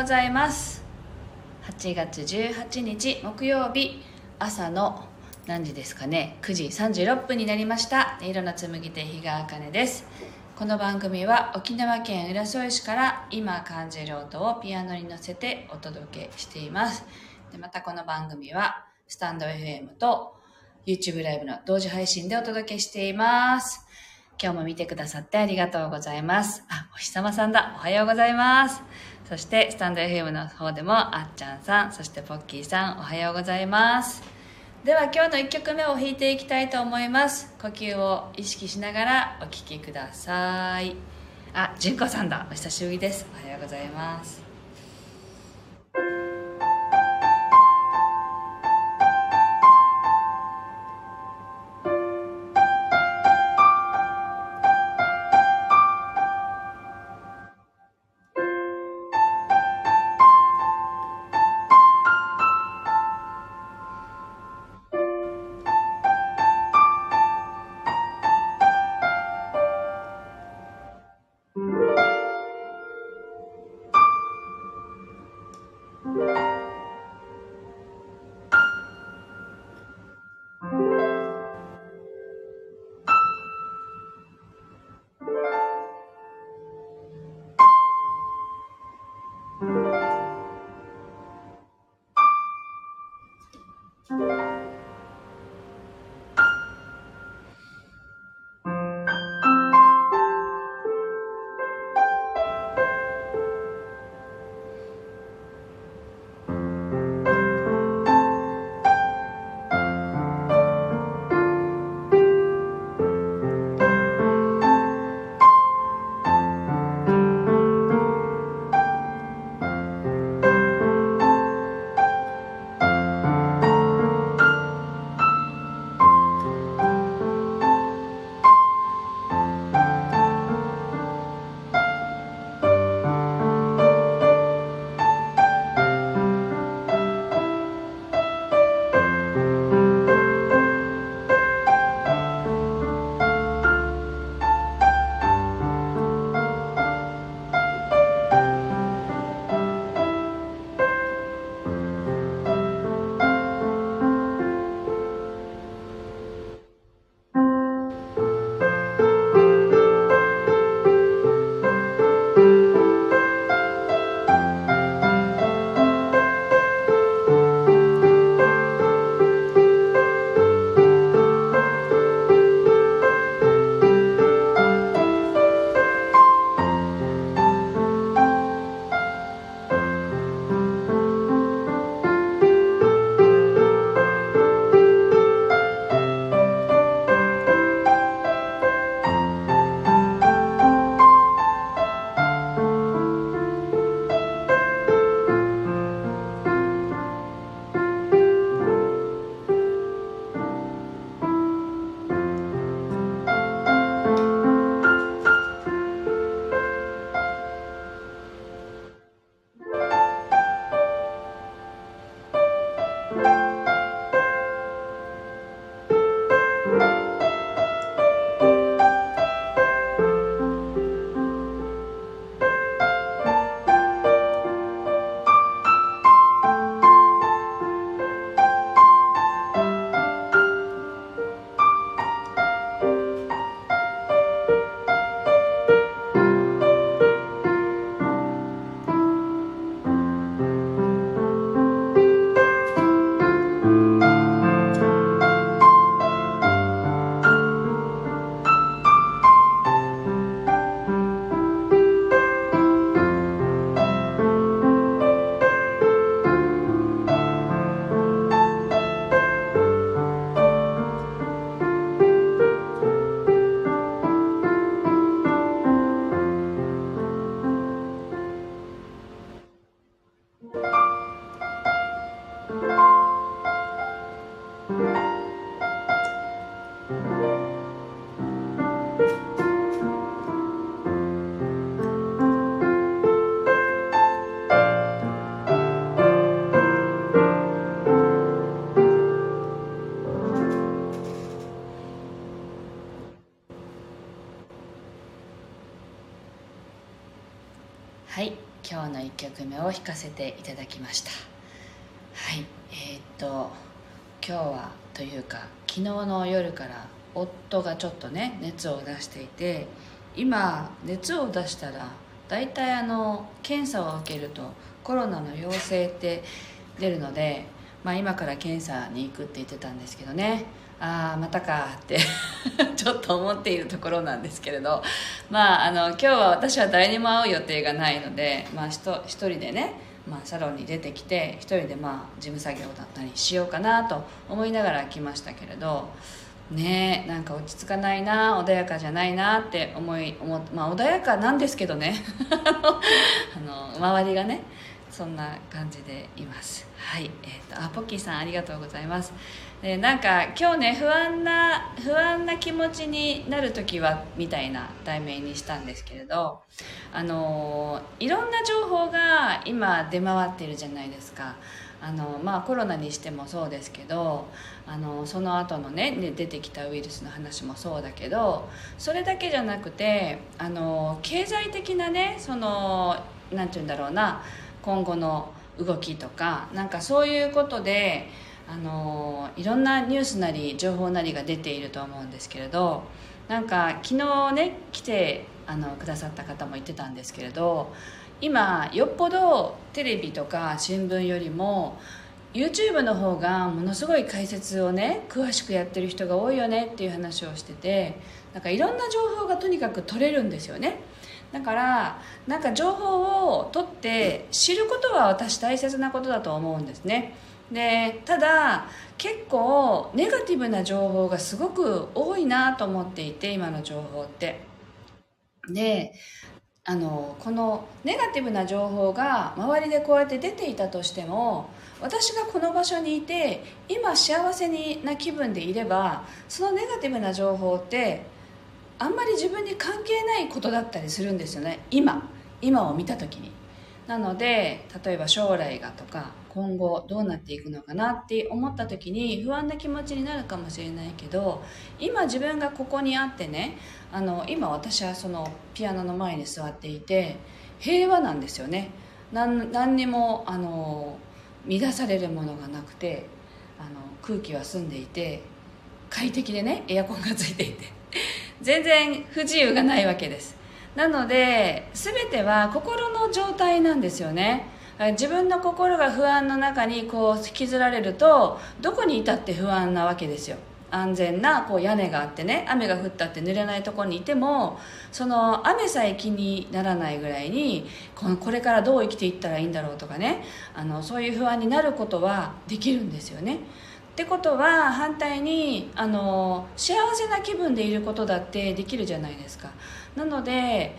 ございます8月18日木曜日朝の何時ですかね9時36分になりました音色の紡手日川茜ですこの番組は沖縄県浦添市から今感じる音をピアノに乗せてお届けしていますでまたこの番組はスタンド FM と YouTube ライブの同時配信でお届けしています今日も見てくださってありがとうございます。あ、お日様さんだ。おはようございます。そして、スタンド FM の方でも、あっちゃんさん、そしてポッキーさん、おはようございます。では、今日の1曲目を弾いていきたいと思います。呼吸を意識しながらお聴きください。あ、純子さんだ。お久しぶりです。おはようございます。はい今日の1曲目を弾かせていただきました。はいえー、っと今日はというか昨日の夜から夫がちょっとね熱を出していて今熱を出したら大体あの検査を受けるとコロナの陽性って出るので、まあ、今から検査に行くって言ってたんですけどね。ああまたかって ちょっと思っているところなんですけれど。まああの今日は私は誰にも会う予定がないので、まあ、一人でね、まあ、サロンに出てきて一人でまあ事務作業だったりしようかなと思いながら来ましたけれど。ねなんか落ち着かないな穏やかじゃないなって思い思まあ穏やかなんですけどね。あの周りがねそんな感じでいます。はい。えーと、あポッキーさんありがとうございます。でなんか今日ね不安な不安な気持ちになる時はみたいな題名にしたんですけれどあのいろんな情報が今出回ってるじゃないですか。あのまあコロナにしてもそうですけどあのその後のね出てきたウイルスの話もそうだけどそれだけじゃなくてあの経済的なねその何て言うんだろうな今後の動きとかなんかそういうことであのいろんなニュースなり情報なりが出ていると思うんですけれどなんか昨日ね来てあのくださった方も言ってたんですけれど今よっぽどテレビとか新聞よりも YouTube の方がものすごい解説をね詳しくやってる人が多いよねっていう話をしててなんかいろんな情報がとにかく取れるんですよね。だからなんか情報を取って知ることは私大切なことだと思うんですね。でただ結構ネガティブな情報がすごく多いなと思っていて今の情報って。であのこのネガティブな情報が周りでこうやって出ていたとしても私がこの場所にいて今幸せな気分でいればそのネガティブな情報ってあんまり自分に関係ないことだったりするんですよね。今。今を見た時に。なので例えば将来がとか今後どうなっていくのかなって思った時に不安な気持ちになるかもしれないけど今自分がここにあってねあの今私はそのピアノの前に座っていて平和なんですよね。何にもあの乱されるものがなくてあの空気は澄んでいて快適でねエアコンがついていて。全然不自由がないわけです。なので全ては心の状態なんですよね。自分の心が不安の中にこう引きずられるとどこにいたって不安なわけですよ。安全なこう屋根があってね雨が降ったって濡れないとこにいてもその雨さえ気にならないぐらいにこのこれからどう生きていったらいいんだろうとかねあのそういう不安になることはできるんですよね。ってことは反対にあの幸せな気分でいることだってできるじゃないですか。なので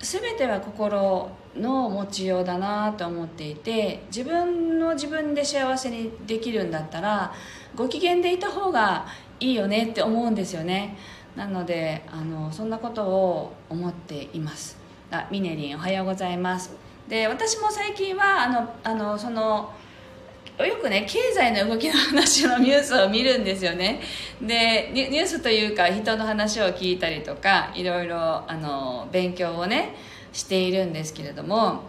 全ては心の持ちようだなと思っていて自分の自分で幸せにできるんだったらご機嫌でいた方がいいよねって思うんですよね。なのであのそんなことを思っています。あミネリンおはようございます。で私も最近はあのあのそのよくね経済の動きの話のニュースを見るんですよね。でニュースというか人の話を聞いたりとかいろいろあの勉強をねしているんですけれども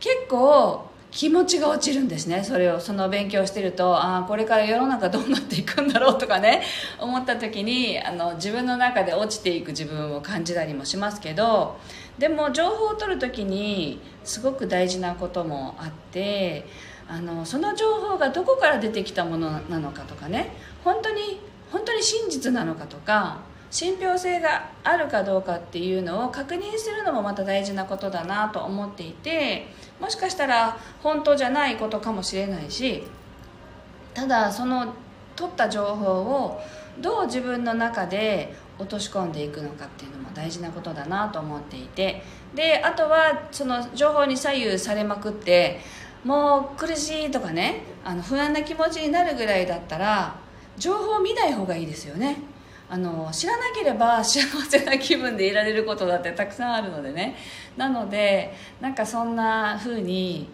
結構気持ちが落ちるんですね。それをその勉強してるとああこれから世の中どうなっていくんだろうとかね思った時にあの自分の中で落ちていく自分を感じたりもしますけどでも情報を取る時にすごく大事なこともあってあのその情報がどこから出てきたものなのかとかね。本当に本当に真実なのかとか信憑性があるかどうかっていうのを確認するのもまた大事なことだなと思っていてもしかしたら本当じゃないことかもしれないしただその取った情報をどう自分の中で落とし込んでいくのかっていうのも大事なことだなと思っていて。であとはその情報に左右されまくってもう苦しいとかねあの不安な気持ちになるぐらいだったら情報を見ない方がいいですよね。あの知らなければ幸せな気分でいられることだってたくさんあるのでね。なのでなんかそんな風に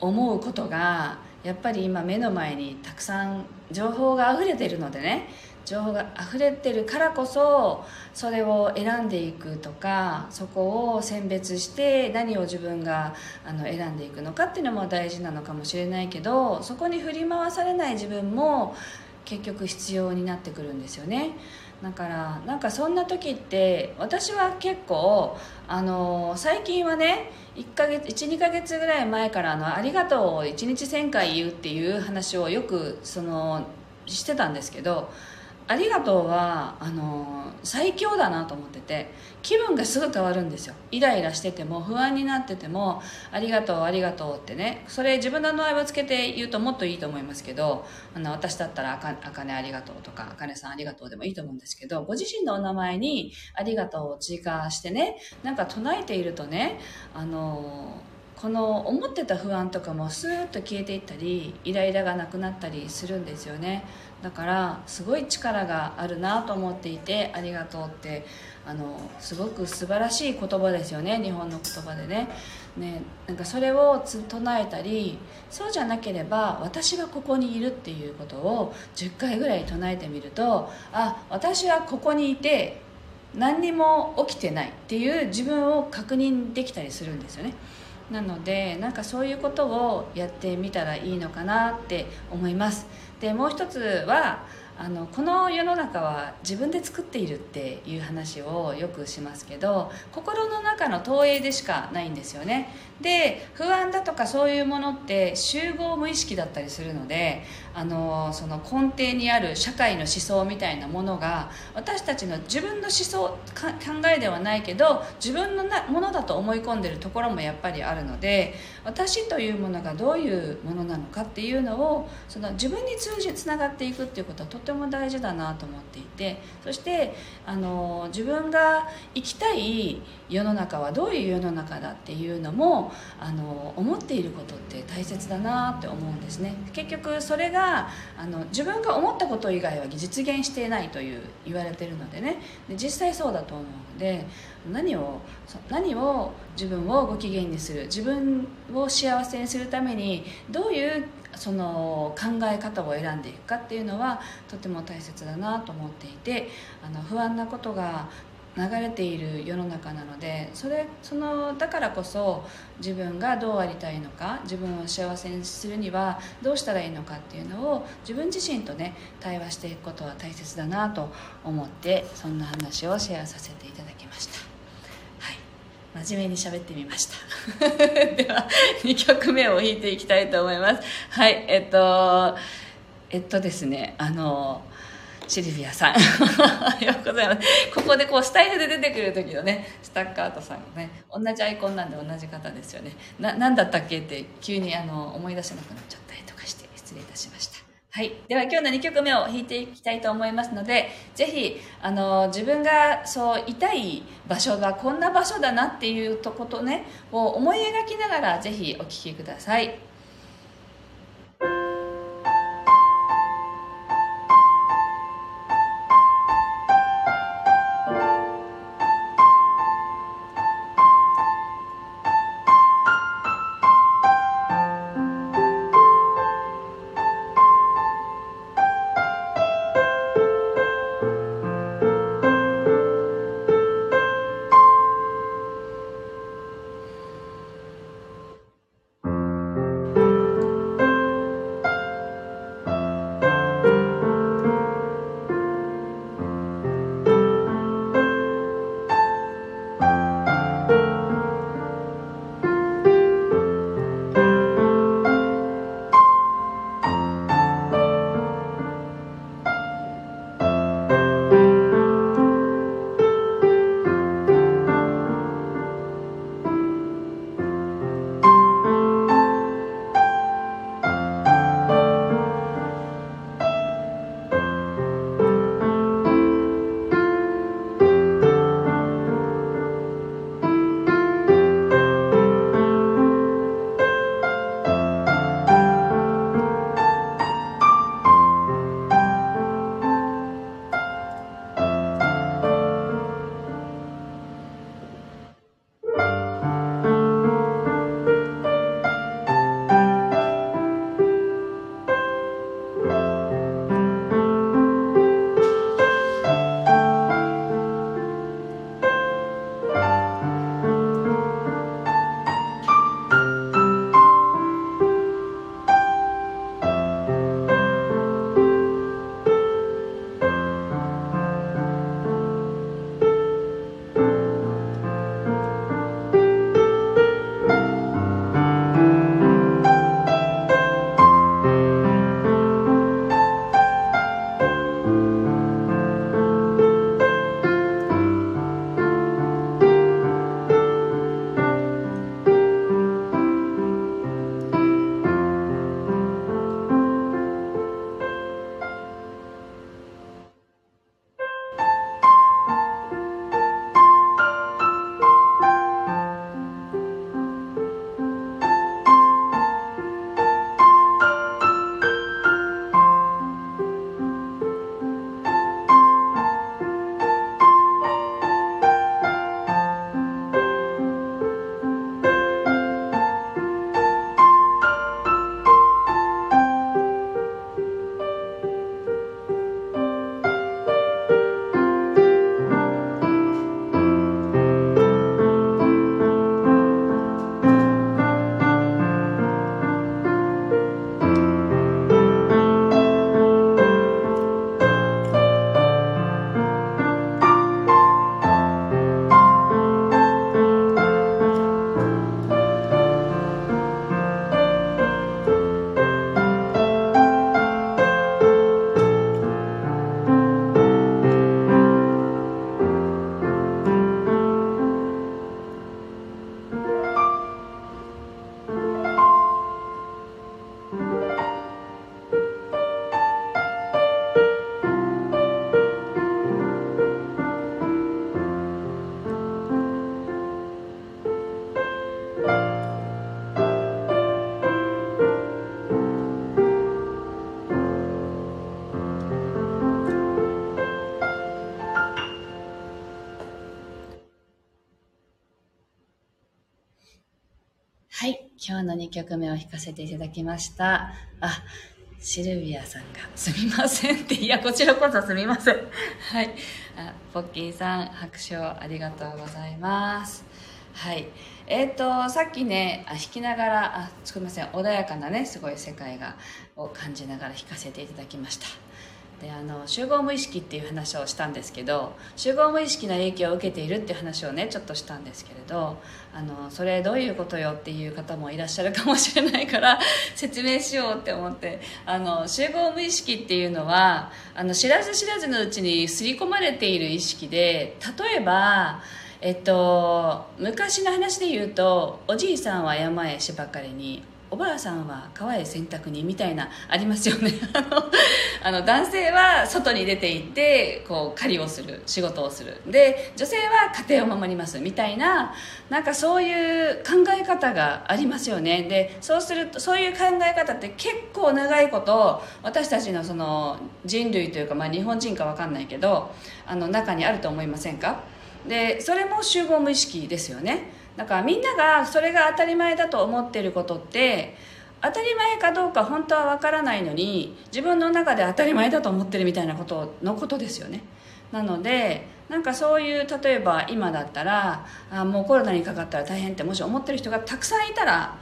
思うことがやっぱり今目の前にたくさん情報が溢れてるのでね情報が溢れてるからこそそれを選んでいくとかそこを選別して何を自分があの選んでいくのかっていうのも大事なのかもしれないけどそこに振り回されない自分も結局必要になってくるんですよね。だからなんかそんな時って私は結構あの最近はね1ヶ月12ヶ月ぐらい前からあの「ありがとう」を1日1000回言うっていう話をよくそのしてたんですけどありがとうはあの最強だなと思ってて気分がすぐ変わるんですよ。イライラしてても不安になっててもありがとうありがとうってね。それ自分の名前をつけて言うともっといいと思いますけどあの私だったらあかあかねありがとうとかあかねさんありがとうでもいいと思うんですけどご自身のお名前にありがとうを追加してねなんか唱えているとねあのこの思ってた不安とかもスーッと消えていったりイライラがなくなったりするんですよね。だからすごい力があるなと思っていてありがとうってあのすごく素晴らしい言葉ですよね。日本の言葉でね。ねなんかそれを唱えたりそうじゃなければ私はここにいるっていうことを10回ぐらい唱えてみるとあ私はここにいて何にも起きてないっていう自分を確認できたりするんですよね。なのでなんかそういうことをやってみたらいいのかなって思います。でもう一つはあのこの世の中は自分で作っているっていう話をよくしますけど心の中の投影でしかないんですよね。で不安だとかそういうものって集合無意識だったりするのであのその根底にある社会の思想みたいなものが私たちの自分の思想考えではないけど自分のなものだと思い込んでるところもやっぱりあるので私というものがどういうものなのかっていうのをその自分に通じつながっていくっていうことはとても大事だなと思っていてそしてあの自分が生きたい世の中はどういう世の中だっていうのもあの思っていることって大切だなって思うんですね。結局それがあの自分が思ったこと以外は実現していないという言われてるのでね。で実際そうだと思うので何を何を自分をご機嫌にする自分を幸せにするためにどういうその考え方を選んでいくかっていうのはとても大切だなと思っていてあの不安なことが流れている世の中なのでそれそのだからこそ自分がどうありたいのか自分を幸せにするにはどうしたらいいのかっていうのを自分自身とね対話していくことは大切だなと思ってそんな話をシェアさせていただきました。真面目に喋ってみました。では2曲目を弾いていきたいと思います。はいえっとえっとですねあのシルビアさん。お はようございます。ここでこうスタイルで出てくる時のねスタッカートさんがね同じアイコンなんで同じ方ですよね。な何だったっけって急にあの思い出せなくなっちゃったりとかして失礼いたしました。はい。では今日の2曲目を弾いていきたいと思いますので、ぜひ、あの、自分がそう、痛い場所がこんな場所だなっていうとことね、を思い描きながら、ぜひお聴きください。はい今日の2曲目を弾かせていただきました。あシルビアさんが「すみません」って。いやこちらこそすみません。はい。あポッキーさん拍手をありがとうございます。はい。えっ、ー、とさっきねあ弾きながらあすみません。穏やかなねすごい世界がを感じながら弾かせていただきました。であの集合無意識っていう話をしたんですけど集合無意識の影響を受けているっていう話をねちょっとしたんですけれどあのそれどういうことよっていう方もいらっしゃるかもしれないから 説明しようって思ってあの集合無意識っていうのはあの知らず知らずのうちに刷り込まれている意識で例えばえっと昔の話で言うとおじいさんは山へ芝刈りにおばあさんは川へ洗濯にみたいなありますよね。あの男性は外に出て行ってこう狩りをする仕事をする。で女性は家庭を守りますみたいななんかそういう考え方がありますよね。でそうするとそういう考え方って結構長いこと私たちのその人類というか、まあ、日本人か分かんないけどあの中にあると思いませんか？でそれも集合無意識ですよね。だからみんながそれが当たり前だと思ってることって当たり前かどうか本当は分からないのに自分の中で当たり前だと思ってるみたいなことのことですよね。なのでなんかそういう例えば今だったらあもうコロナにかかったら大変ってもし思ってる人がたくさんいたら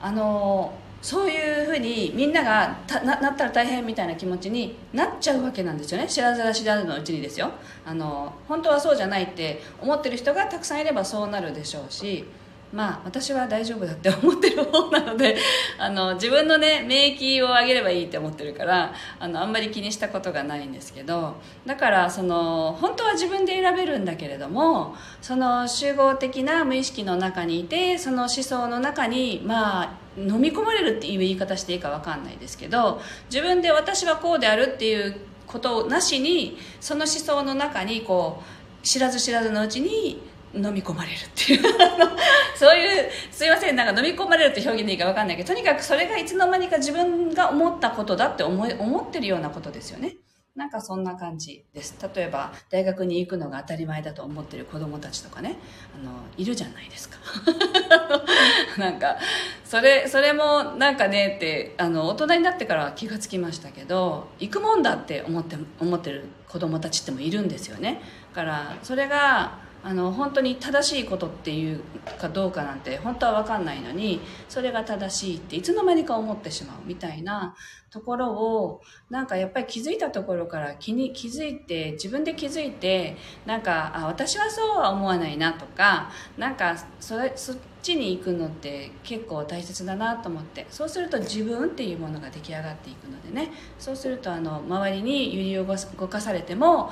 あのそういうふうにみんながなったら大変みたいな気持ちになっちゃうわけなんですよね。知らずら知らずのうちにですよ。あの本当はそうじゃないって思ってる人がたくさんいればそうなるでしょうしまあ私は大丈夫だって思ってる方なので あの自分のね免疫を上げればいいって思ってるからあのあんまり気にしたことがないんですけどだからその本当は自分で選べるんだけれどもその集合的な無意識の中にいてその思想の中にまあ飲み込まれるっていう言い方していいか分かんないですけど自分で私はこうであるっていうことなしにその思想の中にこう知らず知らずのうちに飲み込まれるっていうそういうすいませんなんか飲み込まれるって表現でいいか分かんないけどとにかくそれがいつの間にか自分が思ったことだって思い思ってるようなことですよねなんかそんな感じです。例えば大学に行くのが当たり前だと思ってる子供たちとかねあのいるじゃないですか。なんかそれそれもなんかねってあの大人になってから気がつきましたけど行くもんだって思って思ってる子供たちってもいるんですよね。だからそれがあの本当に正しいことっていうかどうかなんて本当は分かんないのにそれが正しいっていつの間にか思ってしまうみたいなところをなんかやっぱり気づいたところから気に気づいて自分で気づいてなんかあ私はそうは思わないなとかなんかそれそっちに行くのって結構大切だなと思ってそうすると自分っていうものが出来上がっていくのでね。そうするとあの周りに揺り動かされても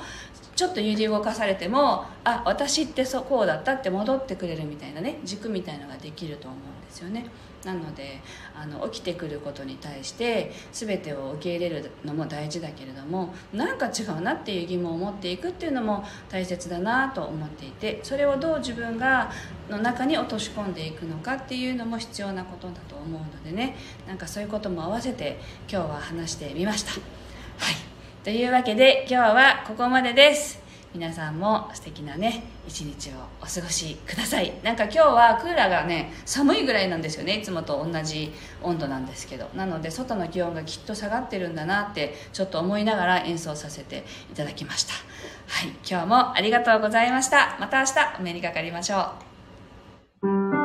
ちょっと揺り動かされてもあ私ってそこうだったって戻ってくれるみたいなね軸みたいのができると思うんですよね。なのであの起きてくることに対して全てを受け入れるのも大事だけれどもなんか違うなっていう疑問を持っていくっていうのも大切だなと思っていてそれをどう自分がの中に落とし込んでいくのかっていうのも必要なことだと思うのでね。なんかそういうことも合わせて今日は話してみました。はい。というわけで今日はここまでです。皆さんも素敵なね一日をお過ごしください。なんか今日はクーラーがね寒いぐらいなんですよね。いつもと同じ温度なんですけど。なので外の気温がきっと下がってるんだなってちょっと思いながら演奏させていただきました。はい今日もありがとうございました。また明日お目にかかりましょう。